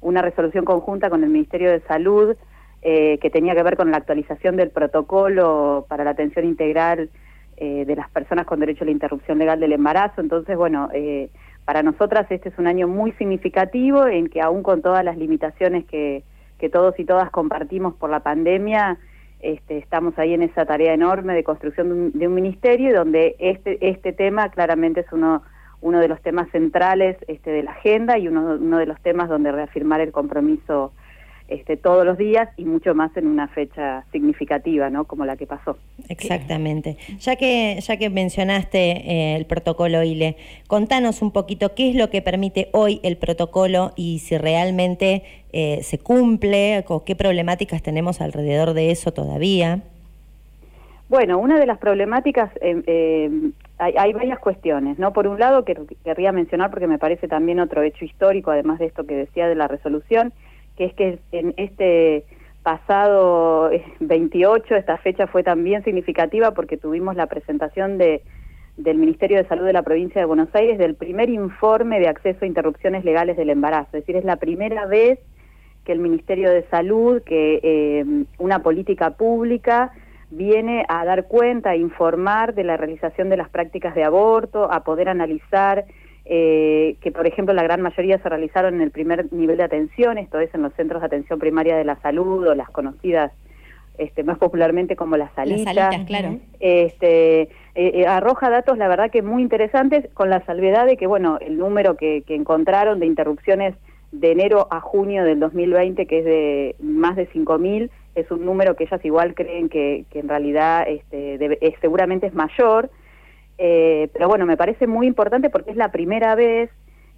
una resolución conjunta con el Ministerio de Salud eh, que tenía que ver con la actualización del protocolo para la atención integral eh, de las personas con derecho a la interrupción legal del embarazo. Entonces, bueno, eh, para nosotras este es un año muy significativo en que aún con todas las limitaciones que, que todos y todas compartimos por la pandemia, este, estamos ahí en esa tarea enorme de construcción de un, de un ministerio donde este, este tema claramente es uno, uno de los temas centrales este, de la agenda y uno, uno de los temas donde reafirmar el compromiso este, todos los días y mucho más en una fecha significativa, ¿no? Como la que pasó. Exactamente. Ya que, ya que mencionaste eh, el protocolo ILE, contanos un poquito qué es lo que permite hoy el protocolo y si realmente eh, se cumple, o qué problemáticas tenemos alrededor de eso todavía. Bueno, una de las problemáticas, eh, eh, hay, hay varias cuestiones, ¿no? Por un lado, que querría mencionar, porque me parece también otro hecho histórico, además de esto que decía de la resolución, que es que en este pasado eh, 28, esta fecha fue también significativa porque tuvimos la presentación de, del Ministerio de Salud de la provincia de Buenos Aires del primer informe de acceso a interrupciones legales del embarazo. Es decir, es la primera vez que el Ministerio de Salud, que eh, una política pública viene a dar cuenta, a informar de la realización de las prácticas de aborto, a poder analizar eh, que, por ejemplo, la gran mayoría se realizaron en el primer nivel de atención, esto es en los centros de atención primaria de la salud o las conocidas este, más popularmente como las salitas. Las salitas, claro. Este, eh, eh, arroja datos, la verdad que muy interesantes, con la salvedad de que, bueno, el número que, que encontraron de interrupciones de enero a junio del 2020, que es de más de 5.000, es un número que ellas igual creen que, que en realidad este, debe- es- seguramente es mayor. Eh, pero bueno, me parece muy importante porque es la primera vez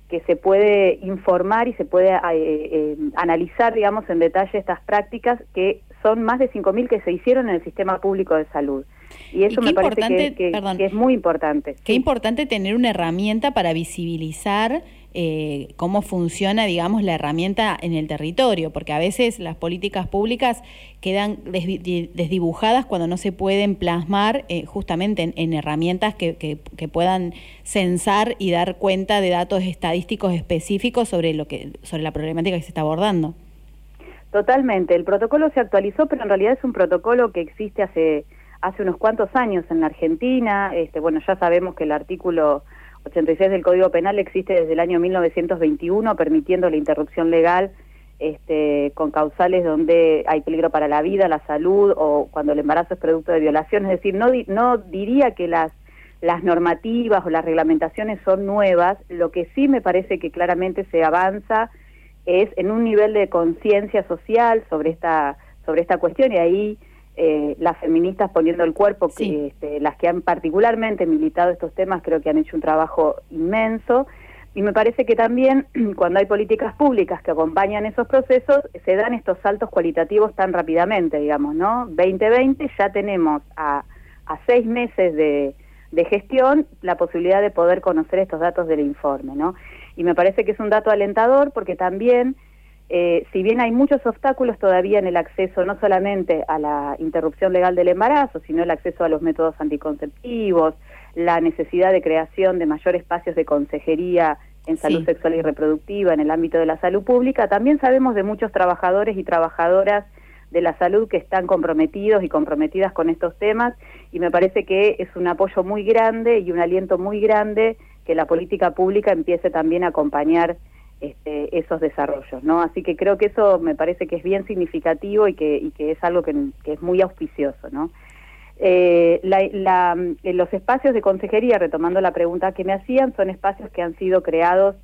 que se puede informar y se puede eh, eh, analizar, digamos, en detalle estas prácticas que son más de 5.000 que se hicieron en el sistema público de salud. Y eso me parece que es muy importante. Qué importante tener una herramienta para visibilizar eh, cómo funciona, digamos, la herramienta en el territorio, porque a veces las políticas públicas quedan desdibujadas cuando no se pueden plasmar eh, justamente en, en herramientas que, que- que puedan censar y dar cuenta de datos estadísticos específicos sobre lo que sobre la problemática que se está abordando. Totalmente. El protocolo se actualizó, pero en realidad es un protocolo que existe hace hace unos cuantos años en la Argentina. Este, bueno, ya sabemos que el artículo 86 del Código Penal existe desde el año 1921, permitiendo la interrupción legal este, con causales donde hay peligro para la vida, la salud o cuando el embarazo es producto de violación. Es decir, no, no diría que las las normativas o las reglamentaciones son nuevas, lo que sí me parece que claramente se avanza es en un nivel de conciencia social sobre esta sobre esta cuestión y ahí eh, las feministas poniendo el cuerpo, que, este, las que han particularmente militado estos temas, creo que han hecho un trabajo inmenso. Y me parece que también cuando hay políticas públicas que acompañan esos procesos, se dan estos saltos cualitativos tan rápidamente, digamos, ¿no? 2020 ya tenemos a, a seis meses de, de gestión la posibilidad de poder conocer estos datos del informe, ¿no? Y me parece que es un dato alentador porque también, eh, si bien hay muchos obstáculos todavía en el acceso no solamente a la interrupción legal del embarazo, sino el acceso a los métodos anticonceptivos, la necesidad de creación de mayor espacios de consejería en salud Sí. sexual y reproductiva en el ámbito de la salud pública, también sabemos de muchos trabajadores y trabajadoras de la salud que están comprometidos y comprometidas con estos temas y me parece que es un apoyo muy grande y un aliento muy grande que la política pública empiece también a acompañar este, esos desarrollos, ¿no? Así que creo que eso me parece que es bien significativo y que, es algo que, es muy auspicioso, ¿no? Eh, eh, los espacios de consejería, retomando la pregunta que me hacían, son espacios que han sido creados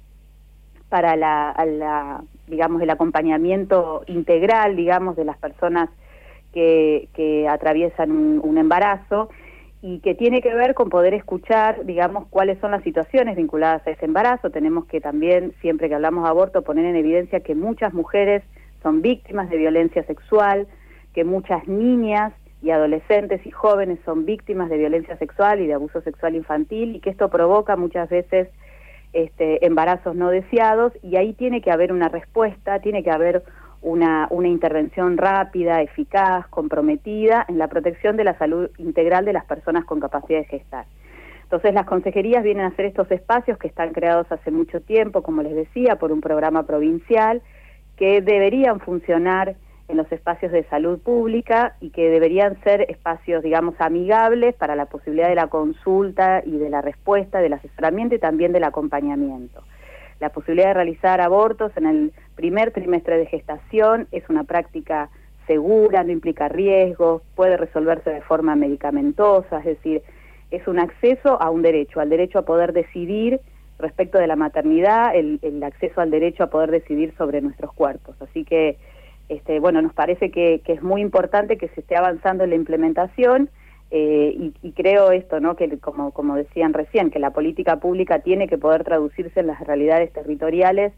para la, digamos, el acompañamiento integral, digamos, de las personas que, atraviesan un embarazo y que tiene que ver con poder escuchar, digamos, cuáles son las situaciones vinculadas a ese embarazo. Tenemos que también, siempre que hablamos de aborto, poner en evidencia que muchas mujeres son víctimas de violencia sexual, que muchas niñas y adolescentes y jóvenes son víctimas de violencia sexual y de abuso sexual infantil y que esto provoca muchas veces este, embarazos no deseados y ahí tiene que haber una respuesta, tiene que haber una, una intervención rápida, eficaz, comprometida en la protección de la salud integral de las personas con capacidad de gestar. Entonces las consejerías vienen a hacer estos espacios que están creados hace mucho tiempo, como les decía, por un programa provincial, que deberían funcionar en los espacios de salud pública y que deberían ser espacios, digamos, amigables para la posibilidad de la consulta y de la respuesta, del asesoramiento y también del acompañamiento. La posibilidad de realizar abortos en el primer trimestre de gestación es una práctica segura, no implica riesgos, puede resolverse de forma medicamentosa, es decir, es un acceso a un derecho, al derecho a poder decidir respecto de la maternidad, el, acceso al derecho a poder decidir sobre nuestros cuerpos. Así que, este, bueno, nos parece que es muy importante que se esté avanzando en la implementación eh, y, creo esto, ¿no? Que como, como decían recién, que la política pública tiene que poder traducirse en las realidades territoriales.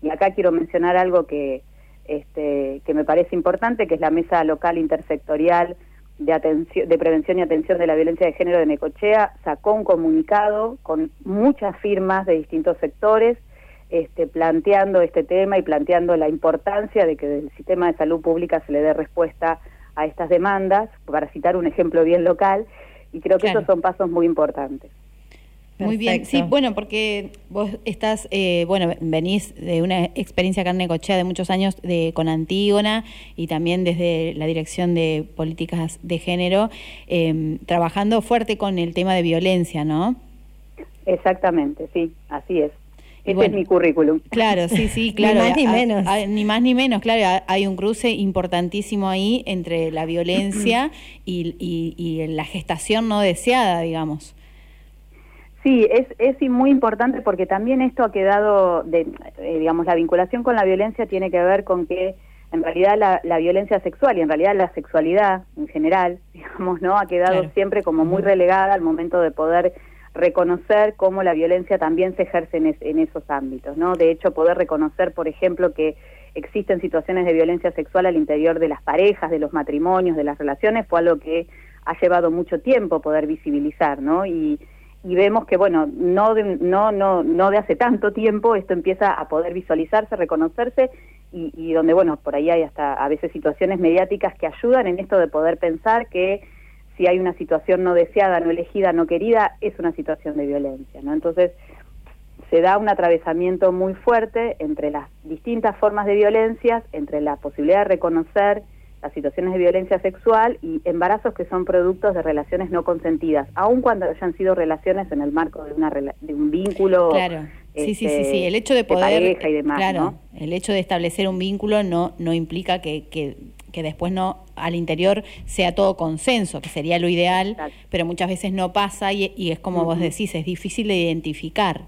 Y acá quiero mencionar algo que, este, que me parece importante, que es la mesa local intersectorial de, atención, de prevención y atención de la violencia de género de Necochea, sacó un comunicado con muchas firmas de distintos sectores este, planteando este tema y planteando la importancia de que del sistema de salud pública se le dé respuesta a estas demandas, para citar un ejemplo bien local, y creo que Claro. esos son pasos muy importantes. Muy bien, sí, bueno, porque vos estás, eh, bueno, venís de una experiencia acá en Necochea de muchos años de, con Antígona y también desde la Dirección de Políticas de Género, eh, trabajando fuerte con el tema de violencia, ¿no? Exactamente, sí, así es. Ese bueno, es mi currículum. Claro, sí, sí, Ni claro. más ni menos. ni más ni menos, claro. Hay un cruce importantísimo ahí entre la violencia y, y- y la gestación no deseada, digamos. Sí, es, es muy importante porque también esto ha quedado, de, eh, digamos, la vinculación con la violencia tiene que ver con que en realidad la, la violencia sexual y en realidad la sexualidad en general, digamos, ¿no? Ha quedado Claro. siempre como muy relegada al momento de poder reconocer cómo la violencia también se ejerce en, es- en esos ámbitos, ¿no? De hecho, poder reconocer, por ejemplo, que existen situaciones de violencia sexual al interior de las parejas, de los matrimonios, de las relaciones, fue algo que ha llevado mucho tiempo poder visibilizar, ¿no? Y, vemos que, bueno, no de, no, no, no de hace tanto tiempo esto empieza a poder visualizarse, reconocerse y donde, bueno, por ahí hay hasta a veces situaciones mediáticas que ayudan en esto de poder pensar que si hay una situación no deseada, no elegida, no querida, es una situación de violencia, ¿no? Entonces, se da un atravesamiento muy fuerte entre las distintas formas de violencias, entre la posibilidad de reconocer las situaciones de violencia sexual y embarazos que son productos de relaciones no consentidas, aun cuando hayan sido relaciones en el marco de una de un vínculo Claro. Sí, sí, sí, este, sí. El hecho de poder. pareja y demás, claro, ¿no? el hecho de establecer un vínculo no, no implica que, que, que después no al interior sea todo consenso, que sería lo ideal, Exacto. pero muchas veces no pasa y, y es como vos decís, es difícil de identificar.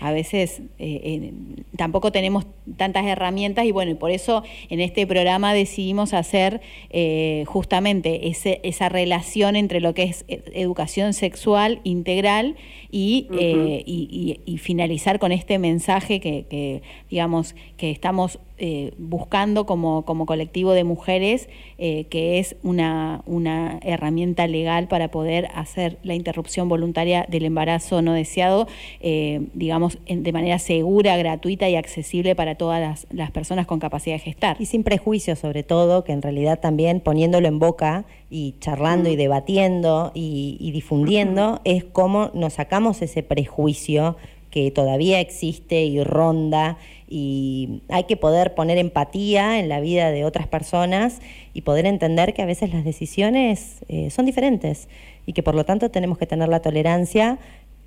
A veces eh, eh, tampoco tenemos tantas herramientas y bueno, y por eso en este programa decidimos hacer eh, justamente ese, esa relación entre lo que es eh, educación sexual integral y, y, y- y finalizar con este mensaje que, que, digamos, que estamos eh, buscando como, como colectivo de mujeres, eh, que es una, una herramienta legal para poder hacer la interrupción voluntaria del embarazo no deseado, eh, digamos, en- de manera segura, gratuita y accesible para todas las, las personas con capacidad de gestar. Y sin prejuicios, sobre todo, que en realidad también poniéndolo en boca y charlando y debatiendo y, y difundiendo es como nos sacamos ese prejuicio que todavía existe y ronda y hay que poder poner empatía en la vida de otras personas y poder entender que a veces las decisiones eh, son diferentes y que por lo tanto tenemos que tener la tolerancia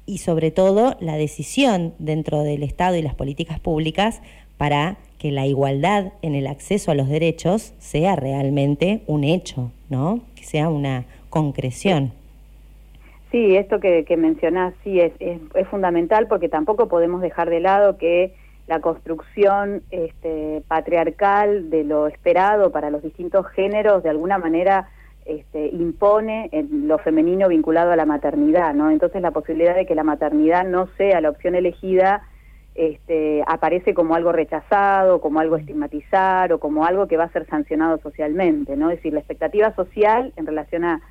y sobre todo la decisión dentro del Estado y las políticas públicas para que la igualdad en el acceso a los derechos sea realmente un hecho, ¿no? Que sea una concreción. Sí, esto que, que mencionás sí es, es, es fundamental porque tampoco podemos dejar de lado que la construcción este, patriarcal de lo esperado para los distintos géneros de alguna manera este, impone en lo femenino vinculado a la maternidad, ¿no? Entonces la posibilidad de que la maternidad no sea la opción elegida este, aparece como algo rechazado, como algo estigmatizar o como algo que va a ser sancionado socialmente, ¿no? Es decir, la expectativa social en relación a,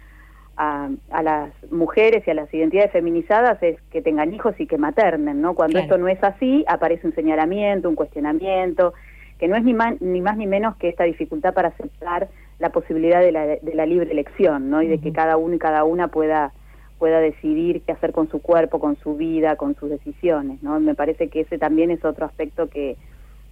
a, a las mujeres y a las identidades feminizadas es que tengan hijos y que maternen, ¿no? Cuando Claro. esto no es así, aparece un señalamiento, un cuestionamiento, que no es ni más ni, más, ni menos que esta dificultad para aceptar la posibilidad de la, de la libre elección, ¿no? Y de que cada uno y cada una pueda pueda decidir qué hacer con su cuerpo, con su vida, con sus decisiones, ¿no? Me parece que ese también es otro aspecto que,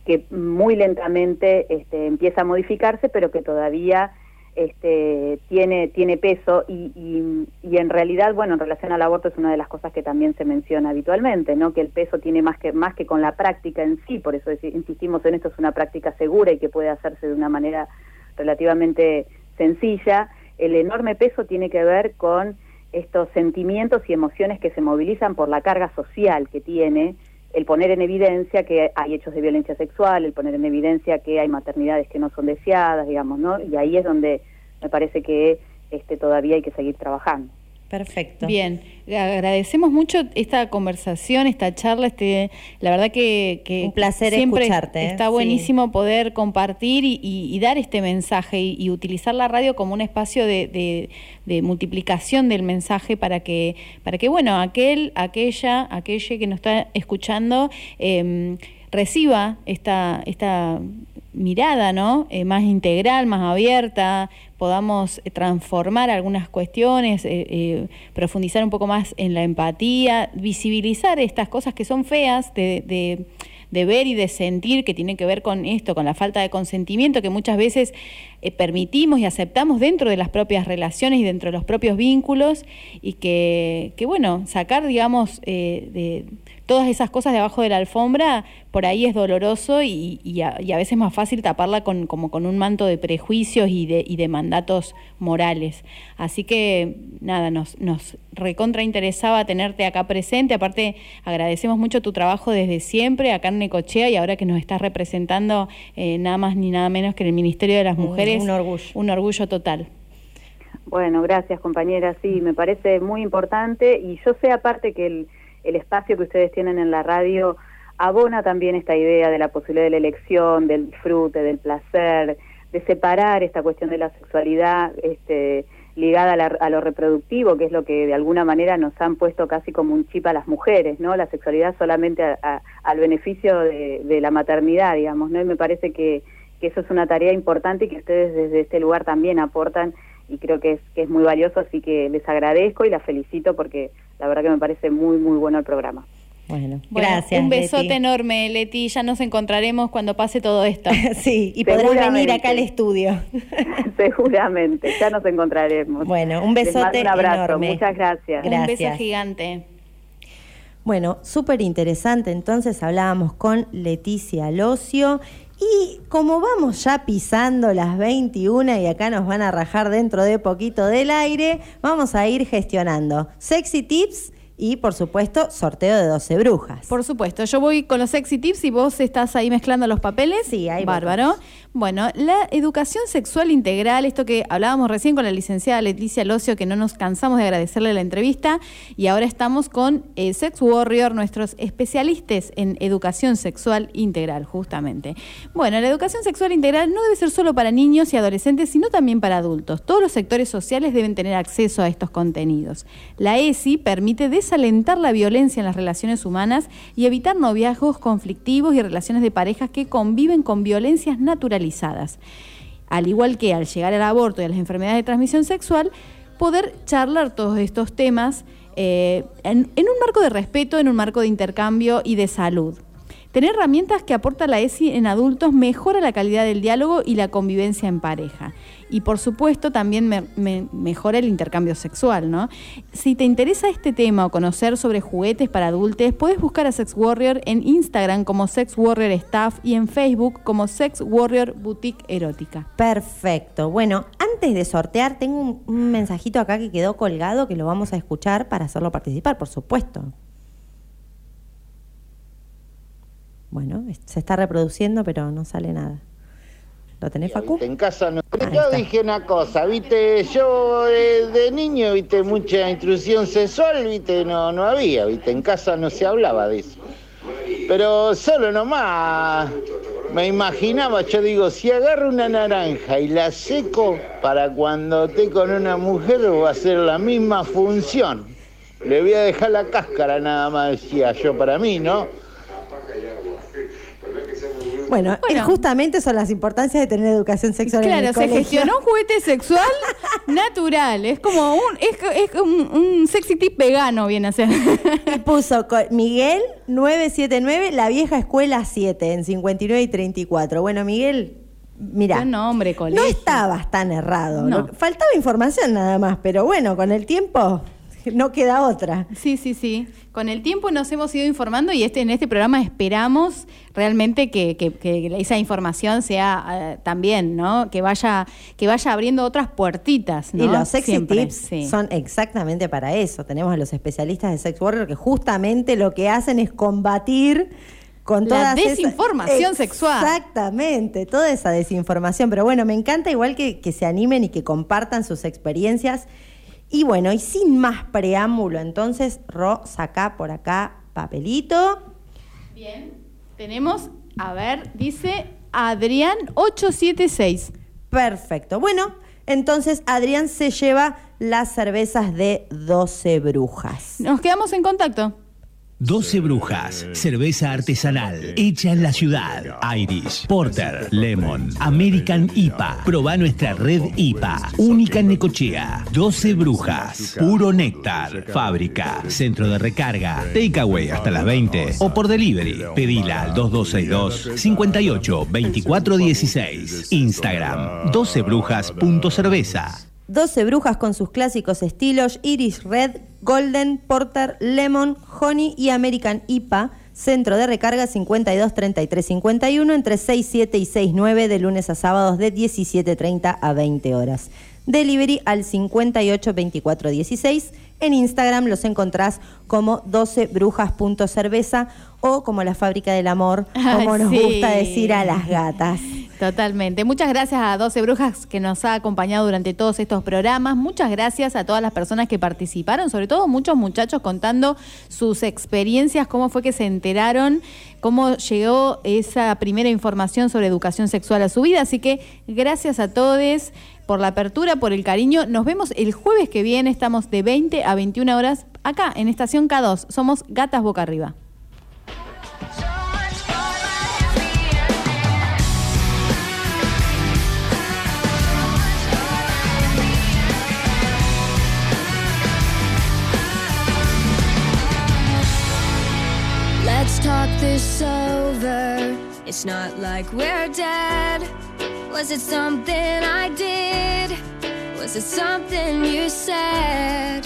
que muy lentamente este, empieza a modificarse, pero que todavía este, tiene, tiene peso y, y, en realidad, bueno, en relación al aborto es una de las cosas que también se menciona habitualmente, ¿no? Que el peso tiene más que, más que con la práctica en sí, por eso insistimos en esto, es una práctica segura y que puede hacerse de una manera relativamente sencilla. El enorme peso tiene que ver con estos sentimientos y emociones que se movilizan por la carga social que tiene el poner en evidencia que hay hechos de violencia sexual, el poner en evidencia que hay maternidades que no son deseadas, digamos, ¿no? Y ahí es donde me parece que este, todavía hay que seguir trabajando. Perfecto. Bien, agradecemos mucho esta conversación, esta charla, este, la verdad que, que Un placer siempre escucharte, ¿eh? Está Sí. buenísimo poder compartir y, y- y dar este mensaje y, y utilizar la radio como un espacio de, de- de multiplicación del mensaje para que, para que bueno, aquel, aquella, aquella que nos está escuchando eh, reciba esta, esta mirada, ¿no? Eh, más integral, más abierta, podamos eh, transformar algunas cuestiones, eh, eh, profundizar un poco más en la empatía, visibilizar estas cosas que son feas de, de- ver y de sentir que tienen que ver con esto, con la falta de consentimiento que muchas veces permitimos y aceptamos dentro de las propias relaciones y dentro de los propios vínculos y que, que bueno, sacar, digamos, de todas esas cosas de abajo de la alfombra, por ahí es doloroso y, y a, y a veces más fácil taparla con, como con un manto de prejuicios y de, y de mandatos morales. Así que nada, nos, nos recontra interesaba tenerte acá presente. Aparte, agradecemos mucho tu trabajo desde siempre acá en Necochea y ahora que nos estás representando eh, nada más ni nada menos que en el Ministerio de las Un- Mujeres. un orgullo. Un orgullo total. Bueno, gracias compañera, sí, me parece muy importante y yo sé aparte que el, el espacio que ustedes tienen en la radio abona también esta idea de la posibilidad de la elección, del disfrute, del placer, de separar esta cuestión de la sexualidad este, ligada a, la- a lo reproductivo, que es lo que de alguna manera nos han puesto casi como un chip a las mujeres, ¿no? La sexualidad solamente al beneficio de, la maternidad, digamos, ¿no? Y me parece que, que eso es una tarea importante y que ustedes desde este lugar también aportan y creo que es, que es muy valioso, así que les agradezco y las felicito porque la verdad que me parece muy, muy bueno el programa. Bueno, Bueno, gracias. Un besote Leti. enorme, Leti. Ya nos encontraremos cuando pase todo esto. Sí, y podrás venir acá al estudio. Seguramente, ya nos encontraremos. Bueno, un besote un abrazo, enorme. muchas gracias. Un beso Gracias. gigante. Bueno, súper interesante. Entonces hablábamos con Leticia Locio. Y como vamos ya pisando las 21 y acá nos van a rajar dentro de poquito del aire, vamos a ir gestionando sexy tips y, por supuesto, sorteo de 12 brujas. Por supuesto, yo voy con los sexy tips y vos estás ahí mezclando los papeles. Sí, ahí. Bárbaro. Bueno, la educación sexual integral, esto que hablábamos recién con la licenciada Leticia Locio, que no nos cansamos de agradecerle la entrevista, y ahora estamos con eh, Sex Warrior, nuestros especialistas en educación sexual integral, justamente. Bueno, la educación sexual integral no debe ser solo para niños y adolescentes, sino también para adultos. Todos los sectores sociales deben tener acceso a estos contenidos. La ESI permite desalentar la violencia en las relaciones humanas y evitar noviazgos conflictivos y relaciones de parejas que conviven con violencias Al igual que al llegar al aborto y a las enfermedades de transmisión sexual, poder charlar todos estos temas eh, en, en un marco de respeto, en un marco de intercambio y de salud. Tener herramientas que aporta la ESI en adultos mejora la calidad del diálogo y la convivencia en pareja. Y por supuesto también me- me- mejora el intercambio sexual, ¿no? Si te interesa este tema o conocer sobre juguetes para adultos, puedes buscar a Sex Warrior en Instagram como Sex Warrior Staff y en Facebook como Sex Warrior Boutique Erótica. Perfecto. Bueno, antes de sortear, tengo un, mensajito acá que quedó colgado que lo vamos a escuchar para hacerlo participar, por supuesto. Bueno, se está reproduciendo, pero no sale nada. ¿Lo tenés, Facu? En casa no. Yo dije una cosa, viste, yo eh, de niño, viste, mucha intrusión sexual, viste, no, no había, viste, en casa no se hablaba de eso. Pero solo nomás me imaginaba, yo digo, si agarro una naranja y la seco, para cuando esté con una mujer va a ser la misma función. Le voy a dejar la cáscara nada más, decía yo para mí, ¿no? Bueno, Bueno. justamente son las importancias de tener educación sexual en Claro, el se colegio. gestionó un juguete sexual natural. Es como un, es, es un, un sexy tip vegano, viene a ser. Y puso Miguel 979, la vieja escuela 7, en 59 y 34. Bueno, Miguel, mira. Nombre. No estabas tan errado. No. Faltaba información nada más, pero bueno, con el tiempo no queda otra. Sí, sí, sí. Con el tiempo nos hemos ido informando y este en este programa esperamos realmente que, que- que esa información sea eh, también, ¿no? Que vaya, que vaya abriendo otras puertitas, ¿no? Y los sexy Siempre, tips sí. son exactamente para eso. Tenemos a los especialistas de Sex Warrior que justamente lo que hacen es combatir con La todas esas- desinformación sexual. Exactamente, toda esa desinformación. Pero bueno, me encanta igual que, que se animen y que compartan sus experiencias. Y bueno, y sin más preámbulo, entonces, Ro, saca por acá papelito. Bien. Tenemos, a ver, dice Adrián 876. Perfecto. Bueno, entonces Adrián se lleva las cervezas de 12 brujas. Nos quedamos en contacto. 12 Brujas, cerveza artesanal, hecha en la ciudad. Irish, Porter, Lemon, American IPA. Proba nuestra red IPA, única en Necochea. 12 Brujas, puro néctar. Fábrica, centro de recarga, takeaway hasta las 20 o por delivery. Pedila al 2262 58 24 16. Instagram, 12brujas.cerveza. 12 brujas con sus clásicos estilos Irish Red, Golden, Porter, Lemon, Honey y American IPA. Centro de recarga 52 33 51 entre 6, 7 y 6, 9 de lunes a sábados de 17.30 a 20 horas. Delivery al 58 24 16. En Instagram los encontrás como 12brujas.cerveza o como la fábrica del amor, como Ay, nos sí. gusta decir a las gatas. Totalmente. Muchas gracias a 12 Brujas que nos ha acompañado durante todos estos programas. Muchas gracias a todas las personas que participaron, sobre todo muchos muchachos contando sus experiencias, cómo fue que se enteraron, cómo llegó esa primera información sobre educación sexual a su vida. Así que gracias a todos por la apertura, por el cariño. Nos vemos el jueves que viene. Estamos de 20 a 21 horas acá en Estación K2. Somos Gatas Boca Arriba. This over. It's not like we're dead. Was it something I did? Was it something you said?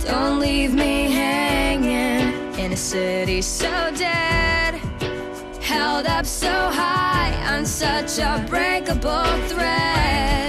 Don't leave me hanging in a city so dead. Held up so high on such a breakable thread.